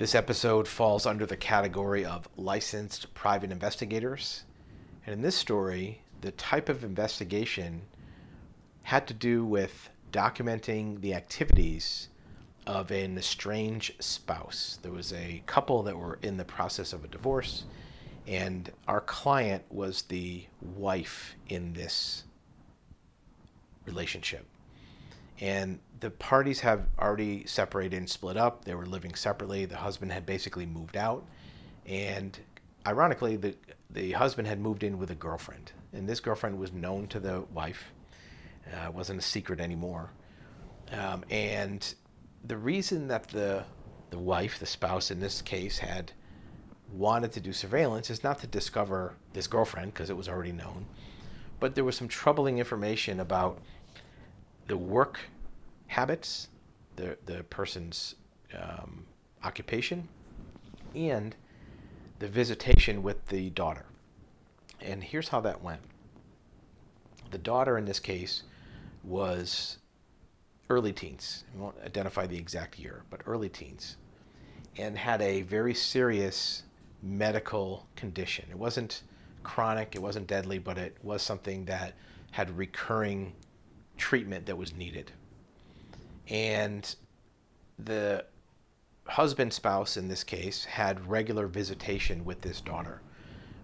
This episode falls under the category of licensed private investigators. And in this story, the type of investigation had to do with documenting the activities of an estranged spouse. There was a couple that were in the process of a divorce, and our client was the wife in this relationship. And the parties have already separated and split up. They were living separately. The husband had basically moved out. And ironically, the, the husband had moved in with a girlfriend. And this girlfriend was known to the wife, uh, wasn't a secret anymore. Um, and the reason that the, the wife, the spouse in this case, had wanted to do surveillance is not to discover this girlfriend, because it was already known, but there was some troubling information about the work habits, the the person's um, occupation, and the visitation with the daughter. And here's how that went. The daughter in this case was early teens. We won't identify the exact year, but early teens, and had a very serious medical condition. It wasn't chronic, it wasn't deadly, but it was something that had recurring treatment that was needed. And the husband spouse in this case had regular visitation with this daughter.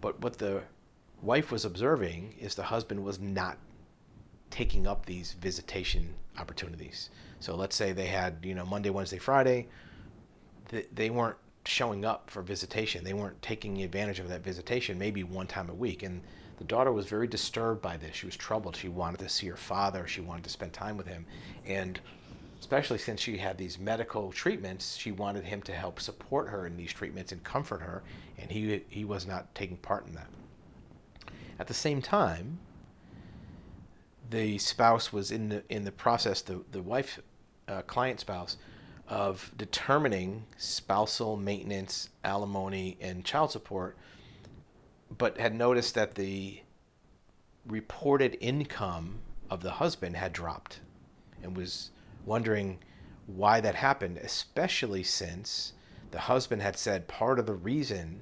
But what the wife was observing is the husband was not taking up these visitation opportunities. So let's say they had, you know, Monday, Wednesday, Friday, they weren't showing up for visitation. They weren't taking advantage of that visitation maybe one time a week. And the daughter was very disturbed by this. She was troubled. She wanted to see her father. She wanted to spend time with him. And especially since she had these medical treatments, she wanted him to help support her in these treatments and comfort her. And he, he was not taking part in that. At the same time, the spouse was in the in the process. The the wife, uh, client spouse, of determining spousal maintenance, alimony, and child support, but had noticed that the reported income of the husband had dropped and was wondering why that happened, especially since the husband had said part of the reason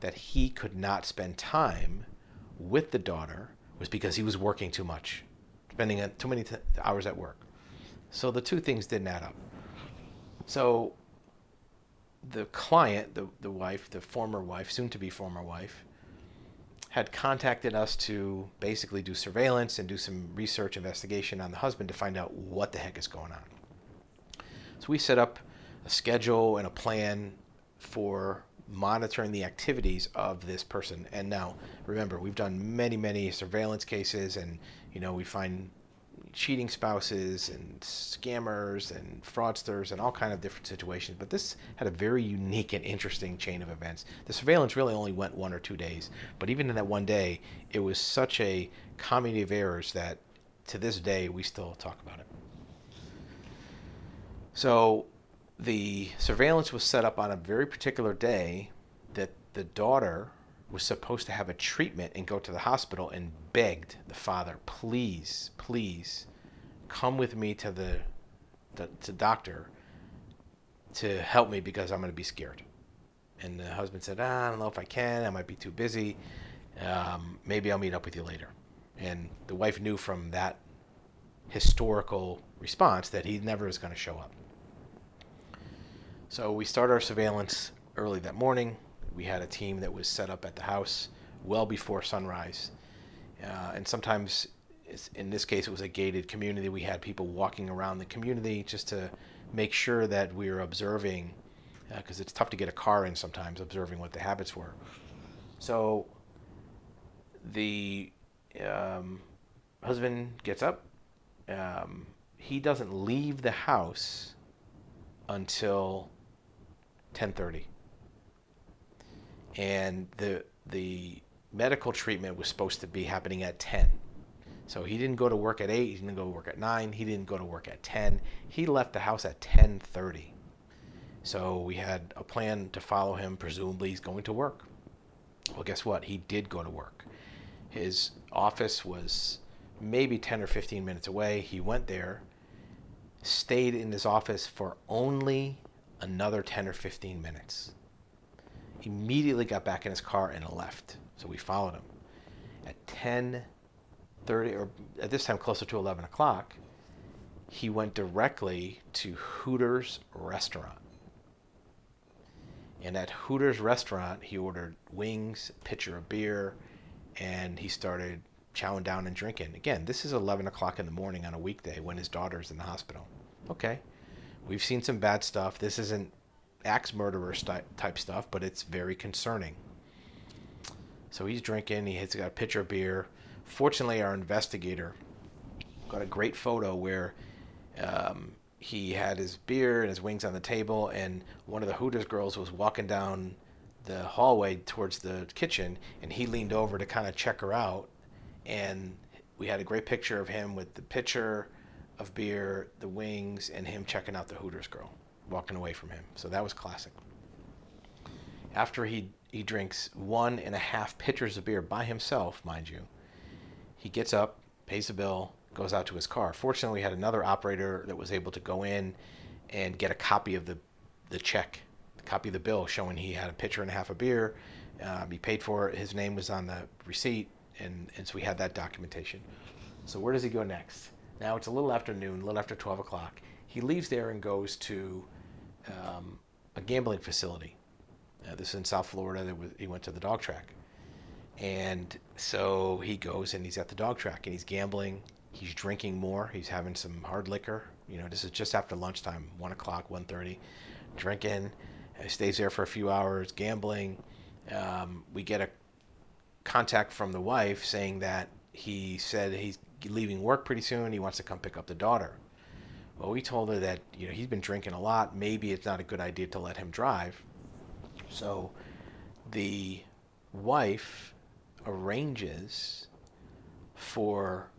that he could not spend time with the daughter was because he was working too much, spending uh, too many t- hours at work. So the two things didn't add up. So the client, the, the wife, the former wife, soon to be former wife, had contacted us to basically do surveillance and do some research investigation on the husband to find out what the heck is going on. So we set up a schedule and a plan for monitoring the activities of this person. And now, remember, we've done many, many surveillance cases, and you know we find cheating spouses and scammers and fraudsters and all kind of different situations. But this had a very unique and interesting chain of events. The surveillance really only went one or two days, but even in that one day, it was such a comedy of errors that to this day we still talk about it. So the surveillance was set up on a very particular day that the daughter was supposed to have a treatment and go to the hospital and begged the father, please, please, come with me to the, the to doctor to help me because I'm going to be scared. And the husband said, ah, I don't know if I can. I might be too busy. Um, maybe I'll meet up with you later. And the wife knew from that historical response that he never was going to show up. So we start our surveillance early that morning we had a team that was set up at the house well before sunrise. Uh, and sometimes, in this case, it was a gated community. We had people walking around the community just to make sure that we were observing, because uh, it's tough to get a car in sometimes, observing what the habits were. So the um, husband gets up. Um, he doesn't leave the house until 10:30 and the the medical treatment was supposed to be happening at 10. So he didn't go to work at 8, he didn't go to work at 9, he didn't go to work at 10. He left the house at 10:30. So we had a plan to follow him presumably he's going to work. Well, guess what? He did go to work. His office was maybe 10 or 15 minutes away. He went there, stayed in his office for only another 10 or 15 minutes. Immediately got back in his car and left. So we followed him. At 10:30 or at this time closer to 11 o'clock, he went directly to Hooters restaurant. And at Hooters restaurant, he ordered wings, pitcher of beer, and he started chowing down and drinking. Again, this is 11 o'clock in the morning on a weekday when his daughter's in the hospital. Okay, we've seen some bad stuff. This isn't axe murderer type stuff, but it's very concerning. So he's drinking. He has got a pitcher of beer. Fortunately, our investigator got a great photo where um, he had his beer and his wings on the table, and one of the Hooters girls was walking down the hallway towards the kitchen, and he leaned over to kind of check her out, and we had a great picture of him with the pitcher of beer, the wings, and him checking out the Hooters girl walking away from him. So that was classic. After he he drinks one and a half pitchers of beer by himself, mind you, he gets up, pays the bill, goes out to his car. Fortunately, we had another operator that was able to go in and get a copy of the the check, copy of the bill showing he had a pitcher and a half of beer. Um, he paid for it. His name was on the receipt, and, and so we had that documentation. So where does he go next? Now it's a little afternoon, a little after 12 o'clock. He leaves there and goes to um, a gambling facility. Uh, this is in South Florida. Was, he went to the dog track. And so he goes and he's at the dog track and he's gambling. He's drinking more. He's having some hard liquor. You know, this is just after lunchtime, 1 o'clock, 1.30. Drinking. He stays there for a few hours, gambling. Um, we get a contact from the wife saying that he said he's leaving work pretty soon. He wants to come pick up the daughter. Well, we told her that you know he's been drinking a lot. Maybe it's not a good idea to let him drive. So, the wife arranges for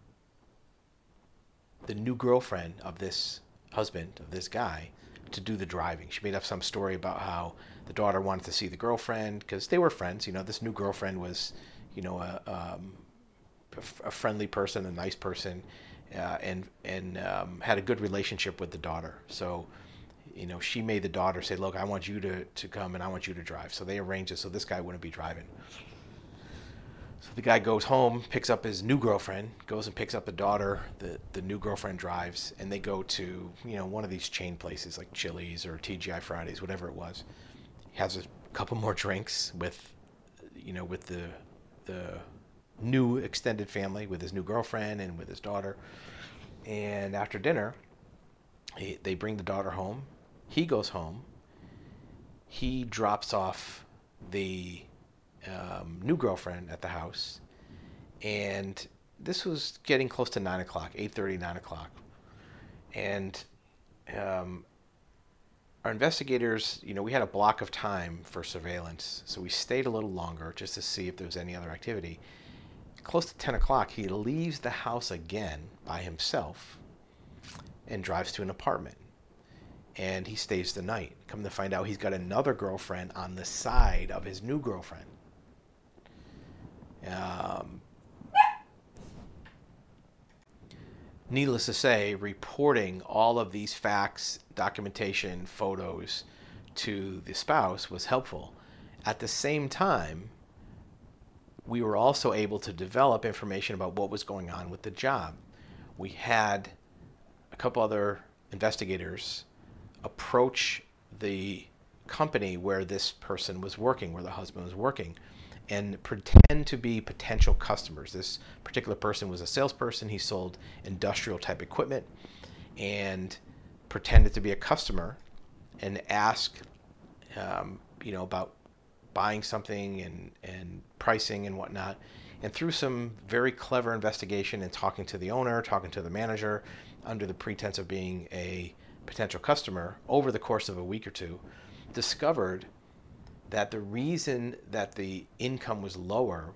the new girlfriend of this husband of this guy to do the driving. She made up some story about how the daughter wanted to see the girlfriend because they were friends. You know, this new girlfriend was, you know, a, um, a friendly person, a nice person, uh, and and um, had a good relationship with the daughter. So, you know, she made the daughter say, "Look, I want you to to come and I want you to drive." So they arranged it so this guy wouldn't be driving. So the guy goes home, picks up his new girlfriend, goes and picks up the daughter. The the new girlfriend drives, and they go to you know one of these chain places like Chili's or TGI Fridays, whatever it was. He has a couple more drinks with, you know, with the the new extended family with his new girlfriend and with his daughter. And after dinner, he, they bring the daughter home. He goes home. He drops off the um, new girlfriend at the house, and this was getting close to nine o'clock, 8:30, 9 o'clock, and um, our investigators, you know, we had a block of time for surveillance, so we stayed a little longer just to see if there was any other activity close to 10 o'clock, he leaves the house again by himself and drives to an apartment. And he stays the night. Come to find out, he's got another girlfriend on the side of his new girlfriend. Um, needless to say, reporting all of these facts, documentation, photos to the spouse was helpful. At the same time, we were also able to develop information about what was going on with the job. We had a couple other investigators approach the company where this person was working, where the husband was working, and pretend to be potential customers. This particular person was a salesperson. He sold industrial type equipment and pretended to be a customer and ask, um, you know, about buying something and, and pricing and whatnot. And through some very clever investigation and talking to the owner, talking to the manager, under the pretense of being a potential customer, over the course of a week or two, discovered that the reason that the income was lower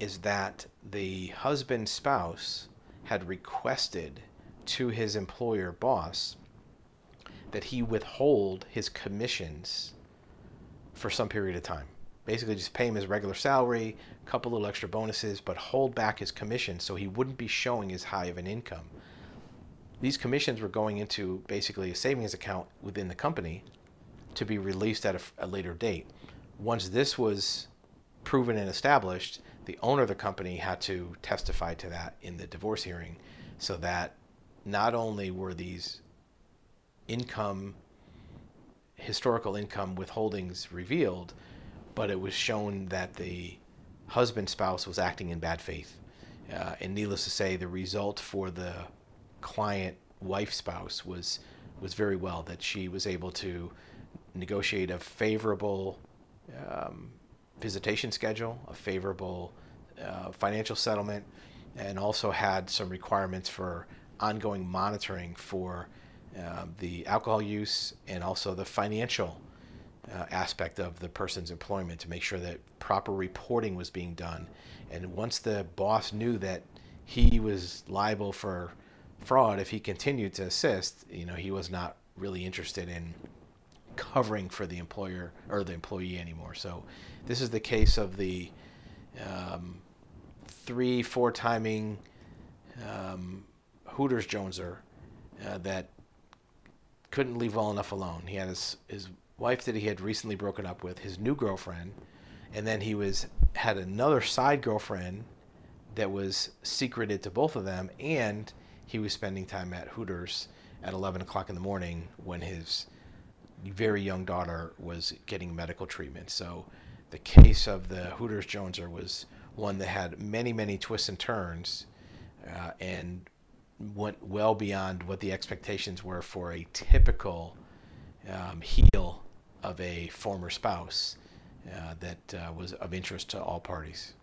is that the husband spouse had requested to his employer boss that he withhold his commissions for some period of time. Basically, just pay him his regular salary, a couple little extra bonuses, but hold back his commission so he wouldn't be showing as high of an income. These commissions were going into basically a savings account within the company, to be released at a, a later date. Once this was proven and established, the owner of the company had to testify to that in the divorce hearing so that not only were these income historical income withholdings revealed, but it was shown that the husband spouse was acting in bad faith. Uh, and needless to say, the result for the client wife spouse was was very well. That she was able to negotiate a favorable um, visitation schedule, a favorable uh, financial settlement, and also had some requirements for ongoing monitoring for uh, the alcohol use and also the financial uh, aspect of the person's employment to make sure that proper reporting was being done. And once the boss knew that he was liable for fraud if he continued to assist, you know, he was not really interested in covering for the employer or the employee anymore. So this is the case of the um, three, four timing um, Hooters Joneser uh, that couldn't leave well enough alone. He had his, his wife that he had recently broken up with, his new girlfriend, and then he was had another side girlfriend that was secreted to both of them, and he was spending time at Hooters at 11 o'clock in the morning when his very young daughter was getting medical treatment. So the case of the Hooters Joneser was one that had many, many twists and turns, uh, and went well beyond what the expectations were for a typical um, heel of a former spouse uh, that uh, was of interest to all parties.